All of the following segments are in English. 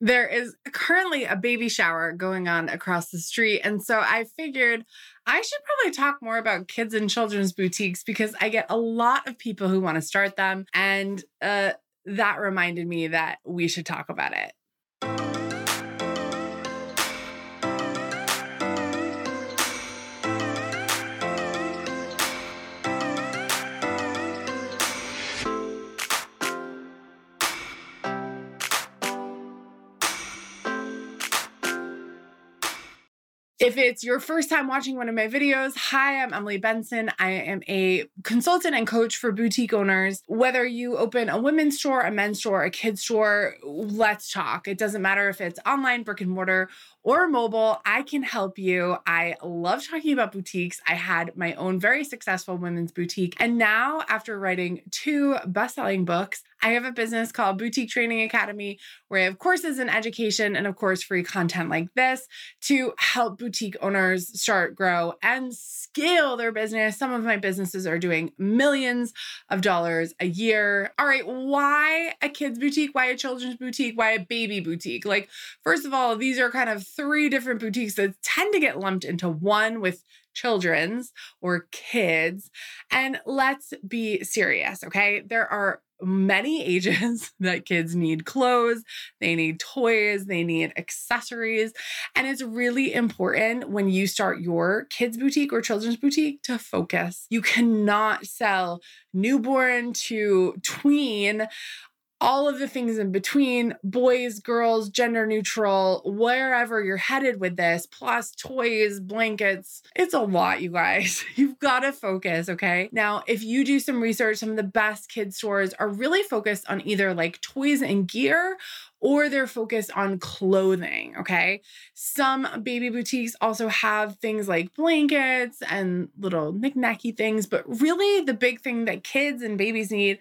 there is currently a baby shower going on across the street. And so I figured I should probably talk more about kids and children's boutiques because I get a lot of people who want to start them. And uh, that reminded me that we should talk about it. If it's your first time watching one of my videos, hi, I'm Emily Benson. I am a consultant and coach for boutique owners. Whether you open a women's store, a men's store, a kids store, let's talk. It doesn't matter if it's online, brick and mortar, or mobile, I can help you. I love talking about boutiques. I had my own very successful women's boutique. And now, after writing two best selling books, I have a business called Boutique Training Academy where I have courses in education and, of course, free content like this to help boutique owners start, grow, and scale their business. Some of my businesses are doing millions of dollars a year. All right, why a kids boutique? Why a children's boutique? Why a baby boutique? Like, first of all, these are kind of three different boutiques that tend to get lumped into one with children's or kids. And let's be serious, okay? There are many ages that kids need clothes, they need toys, they need accessories. And it's really important when you start your kids' boutique or children's boutique to focus. You cannot sell newborn to tween all of the things in between boys, girls, gender neutral, wherever you're headed with this, plus toys, blankets. It's a lot, you guys. You've got to focus, okay? Now, if you do some research, some of the best kids stores are really focused on either like toys and gear or they're focused on clothing. Okay. Some baby boutiques also have things like blankets and little knickknacky things, but really the big thing that kids and babies need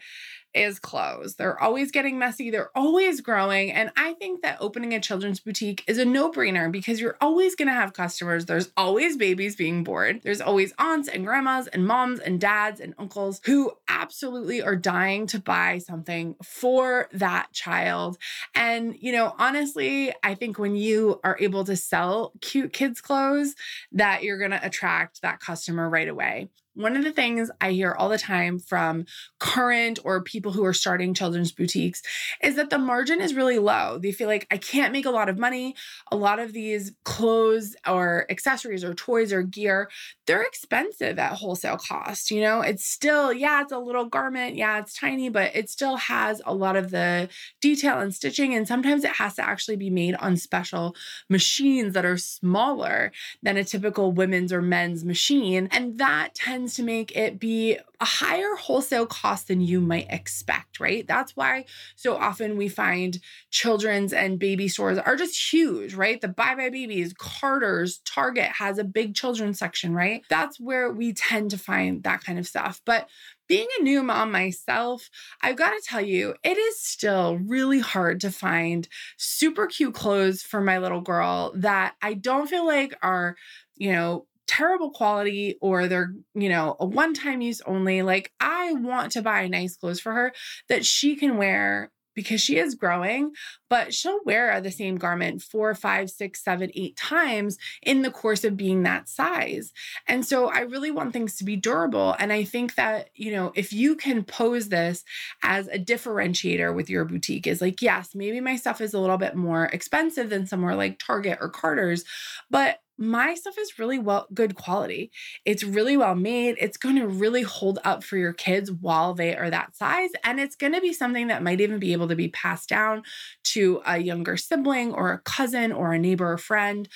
is clothes. They're always getting messy, they're always growing. And I think that opening a children's boutique is a no brainer because you're always going to have customers. There's always babies being born, there's always aunts and grandmas and moms and dads and uncles who absolutely are dying to buy something for that child. And, you know, honestly, I think when you are able to sell cute kids' clothes, that you're going to attract that customer right away. One of the things I hear all the time from current or people who are starting children's boutiques is that the margin is really low. They feel like I can't make a lot of money. A lot of these clothes or accessories or toys or gear, they're expensive at wholesale cost. You know, it's still, yeah, it's a little garment. Yeah, it's tiny, but it still has a lot of the detail and stitching. And sometimes it has to actually be made on special machines that are smaller than a typical women's or men's machine. And that tends to make it be a higher wholesale cost than you might expect, right? That's why so often we find children's and baby stores are just huge, right? The Buy Buy Babies, Carter's, Target has a big children's section, right? That's where we tend to find that kind of stuff. But being a new mom myself, I've got to tell you, it is still really hard to find super cute clothes for my little girl that I don't feel like are, you know, terrible quality or they're, you know, a one time use only. Like, I want to buy nice clothes for her that she can wear because she is growing, but she'll wear the same garment four, five, six, seven, eight times in the course of being that size. And so I really want things to be durable. And I think that, you know, if you can pose this as a differentiator with your boutique, is like, yes, maybe my stuff is a little bit more expensive than somewhere like Target or Carter's, but my stuff is really well good quality. It's really well made. It's going to really hold up for your kids while they are that size and it's going to be something that might even be able to be passed down to a younger sibling or a cousin or a neighbor or friend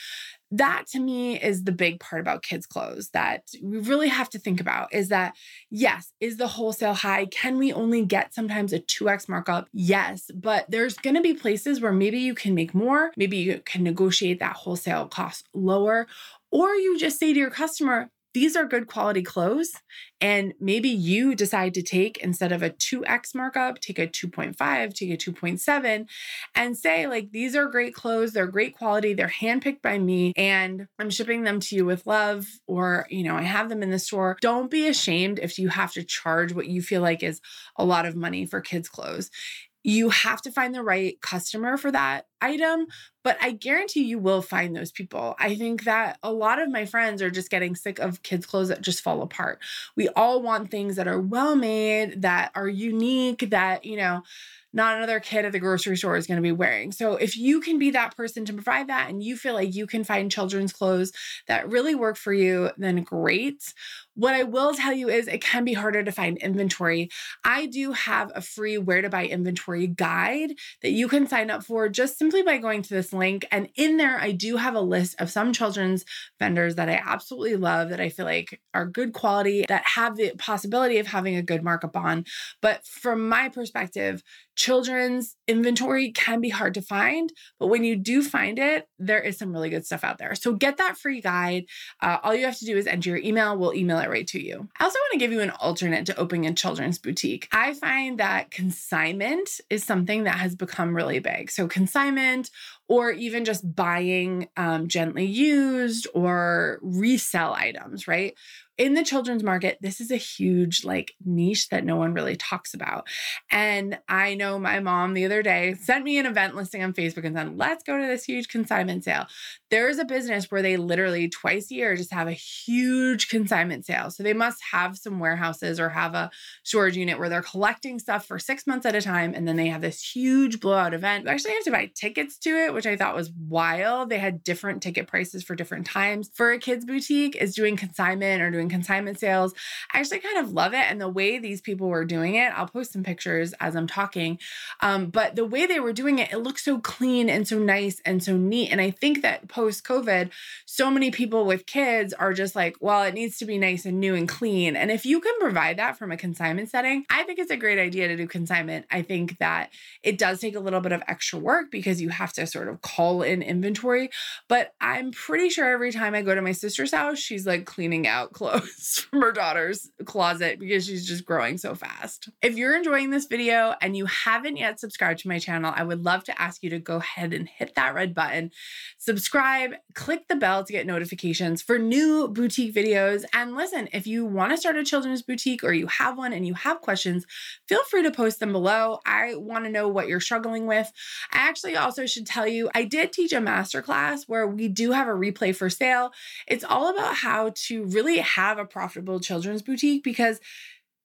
that to me is the big part about kids clothes that we really have to think about is that yes is the wholesale high? Can we only get sometimes a 2x markup? Yes but there's going to be places where maybe you can make more maybe you can negotiate that wholesale cost lower or you just say to your customer these are good quality clothes. And maybe you decide to take, instead of a 2x markup, take a 2.5, take a 2.7, and say, like, these are great clothes. They're great quality. They're handpicked by me, and I'm shipping them to you with love, or, you know, I have them in the store. Don't be ashamed if you have to charge what you feel like is a lot of money for kids' clothes You have to find the right customer for that item, but I guarantee you will find those people. I think that a lot of my friends are just getting sick of kids' clothes that just fall apart. We all want things that are well made, that are unique, that, you know, not another kid at the grocery store is going to be wearing. So if you can be that person to provide that and you feel like you can find children's clothes that really work for you, then great. What I will tell you is it can be harder to find inventory. I do have a free where to buy inventory guide that you can sign up for just simply by going to this link. And in there, I do have a list of some children's vendors that I absolutely love that I feel like are good quality, that have the possibility of having a good markup on. But from my perspective, children's inventory can be hard to find, but when you do find it, there is some really good stuff out there. So get that free guide. Uh, all you have to do is enter your email. We'll email it right to you. I also want to give you an alternate to opening a children's boutique. I find that consignment is something that has become really big. So consignment or even just buying um, gently used or resell items, right? In the children's market, this is a huge like niche that no one really talks about. And I know my mom the other day sent me an event listing on Facebook and said, let's go to this huge consignment sale. There is a business where they literally twice a year just have a huge consignment sale. So they must have some warehouses or have a storage unit where they're collecting stuff for six months at a time. And then they have this huge blowout event. You actually have to buy tickets to it, which I thought was wild. They had different ticket prices for different times. For a kids boutique is doing consignment or doing consignment sales. I actually kind of love it. And the way these people were doing it, I'll post some pictures as I'm talking. Um, but the way they were doing it, it looks so clean and so nice and so neat. And I think that post COVID, so many people with kids are just like, well, it needs to be nice and new and clean. And if you can provide that from a consignment setting, I think it's a great idea to do consignment. I think that it does take a little bit of extra work because you have to sort of call in inventory. But I'm pretty sure every time I go to my sister's house, she's like cleaning out clothes clothes from her daughter's closet because she's just growing so fast. If you're enjoying this video and you haven't yet subscribed to my channel, I would love to ask you to go ahead and hit that red button, subscribe, click the bell to get notifications for new boutique videos. And listen, if you want to start a children's boutique or you have one and you have questions, feel free to post them below. I want to know what you're struggling with. I actually also should tell you, I did teach a masterclass where we do have a replay for sale. It's all about how to really have have a profitable children's boutique because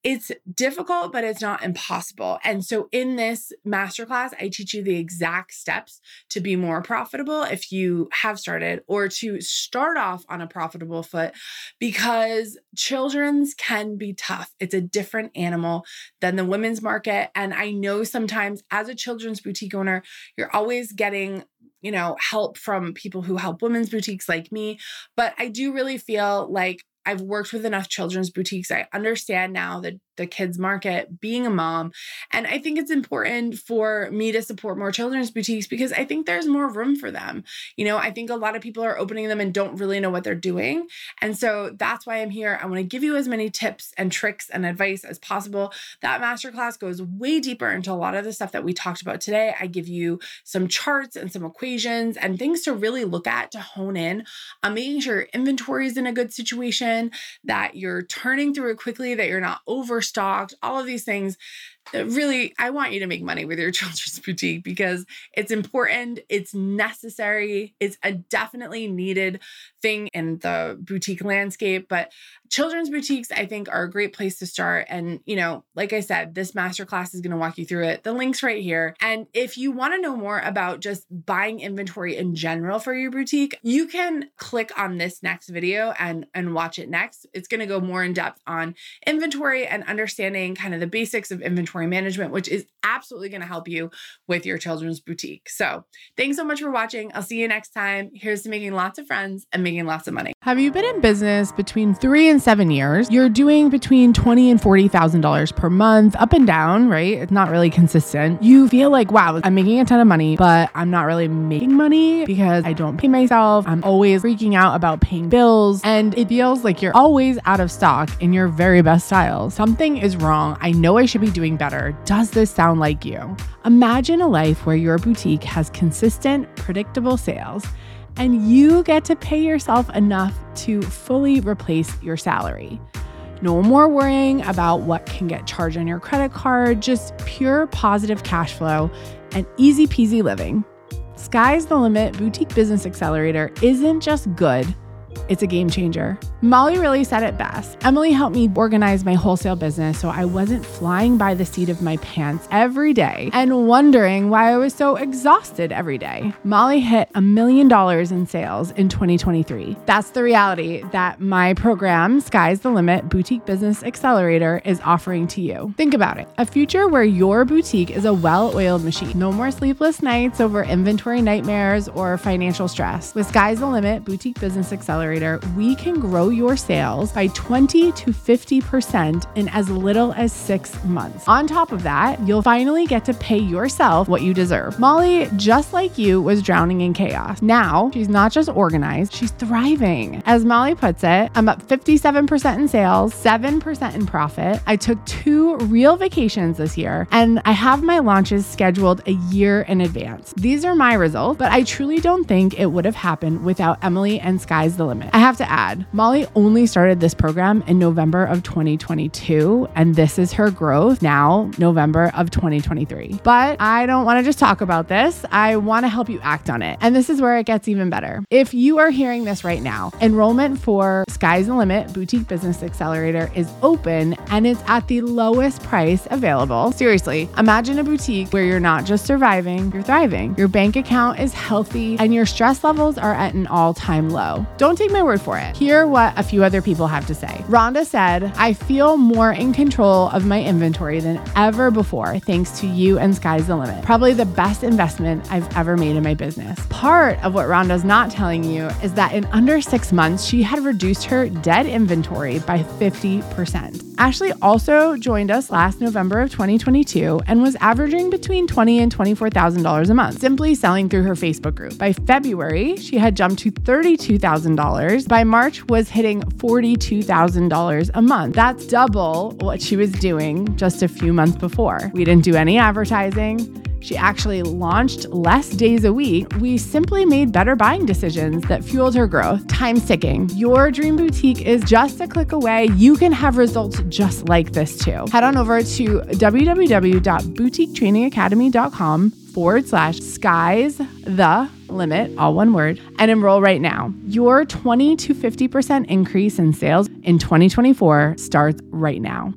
it's difficult, but it's not impossible. And so in this masterclass, I teach you the exact steps to be more profitable if you have started or to start off on a profitable foot because children's can be tough. It's a different animal than the women's market. And I know sometimes as a children's boutique owner, you're always getting you know, help from people who help women's boutiques like me. But I do really feel like I've worked with enough children's boutiques. I understand now that the kids market, being a mom. And I think it's important for me to support more children's boutiques because I think there's more room for them. You know, I think a lot of people are opening them and don't really know what they're doing. And so that's why I'm here. I want to give you as many tips and tricks and advice as possible. That masterclass goes way deeper into a lot of the stuff that we talked about today. I give you some charts and some equations and things to really look at to hone in on making sure your inventory is in a good situation, that you're turning through it quickly, that you're not overstocked, all of these things. Uh, really, I want you to make money with your children's boutique because it's important, it's necessary, it's a definitely needed thing in the boutique landscape. But children's boutiques, I think, are a great place to start. And, you know, like I said, this masterclass is going to walk you through it. The link's right here. And if you want to know more about just buying inventory in general for your boutique, you can click on this next video and, and watch it next. It's going to go more in depth on inventory and understanding kind of the basics of inventory management, which is absolutely going to help you with your children's boutique. So thanks so much for watching. I'll see you next time. Here's to making lots of friends and making lots of money. Have you been in business between three and seven years, you're doing between twenty and forty thousand dollars per month, up and down, right? It's not really consistent. You feel like, wow, I'm making a ton of money, but I'm not really making money because I don't pay myself. I'm always freaking out about paying bills, and it feels like you're always out of stock in your very best styles. Something is wrong. I know I should be doing better. Does this sound like you? Imagine a life where your boutique has consistent, predictable sales and you get to pay yourself enough to fully replace your salary. No more worrying about what can get charged on your credit card, just pure positive cash flow and easy peasy living. Sky's the Limit Boutique Business Accelerator isn't just good it's a game changer. Molly really said it best. Emily helped me organize my wholesale business so I wasn't flying by the seat of my pants every day and wondering why I was so exhausted every day. Molly hit a million dollars in sales in 2023. That's the reality that my program, Sky's the Limit Boutique Business Accelerator, is offering to you. Think about it a future where your boutique is a well oiled machine. No more sleepless nights over inventory nightmares or financial stress. With Sky's the Limit Boutique Business Accelerator, Accelerator, we can grow your sales by 20 to 50% in as little as six months. On top of that, you'll finally get to pay yourself what you deserve. Molly, just like you, was drowning in chaos. Now, she's not just organized, she's thriving. As Molly puts it, I'm up 57% in sales, 7% in profit. I took two real vacations this year, and I have my launches scheduled a year in advance. These are my results, but I truly don't think it would have happened without Emily and Sky's the Limit. I have to add, Molly only started this program in November of 2022, and this is her growth now, November of 2023. But I don't want to just talk about this. I want to help you act on it. And this is where it gets even better. If you are hearing this right now, enrollment for Sky's the Limit Boutique Business Accelerator is open and it's at the lowest price available. Seriously, imagine a boutique where you're not just surviving, you're thriving. Your bank account is healthy and your stress levels are at an all time low. Don't take my word for it. Hear what a few other people have to say. Rhonda said, I feel more in control of my inventory than ever before, thanks to you and Sky's the Limit. Probably the best investment I've ever made in my business. Part of what Rhonda's not telling you is that in under six months, she had reduced her dead inventory by 50%. Ashley also joined us last November of 2022 and was averaging between 20 and $24,000 a month, simply selling through her Facebook group. By February, she had jumped to $32,000 by March was hitting $42,000 a month. That's double what she was doing just a few months before. We didn't do any advertising. She actually launched less days a week. We simply made better buying decisions that fueled her growth. Time ticking. Your dream boutique is just a click away. You can have results just like this too. Head on over to www.boutiquetrainingacademy.com forward slash skies the limit, all one word, and enroll right now. Your 20 to 50% increase in sales in 2024 starts right now.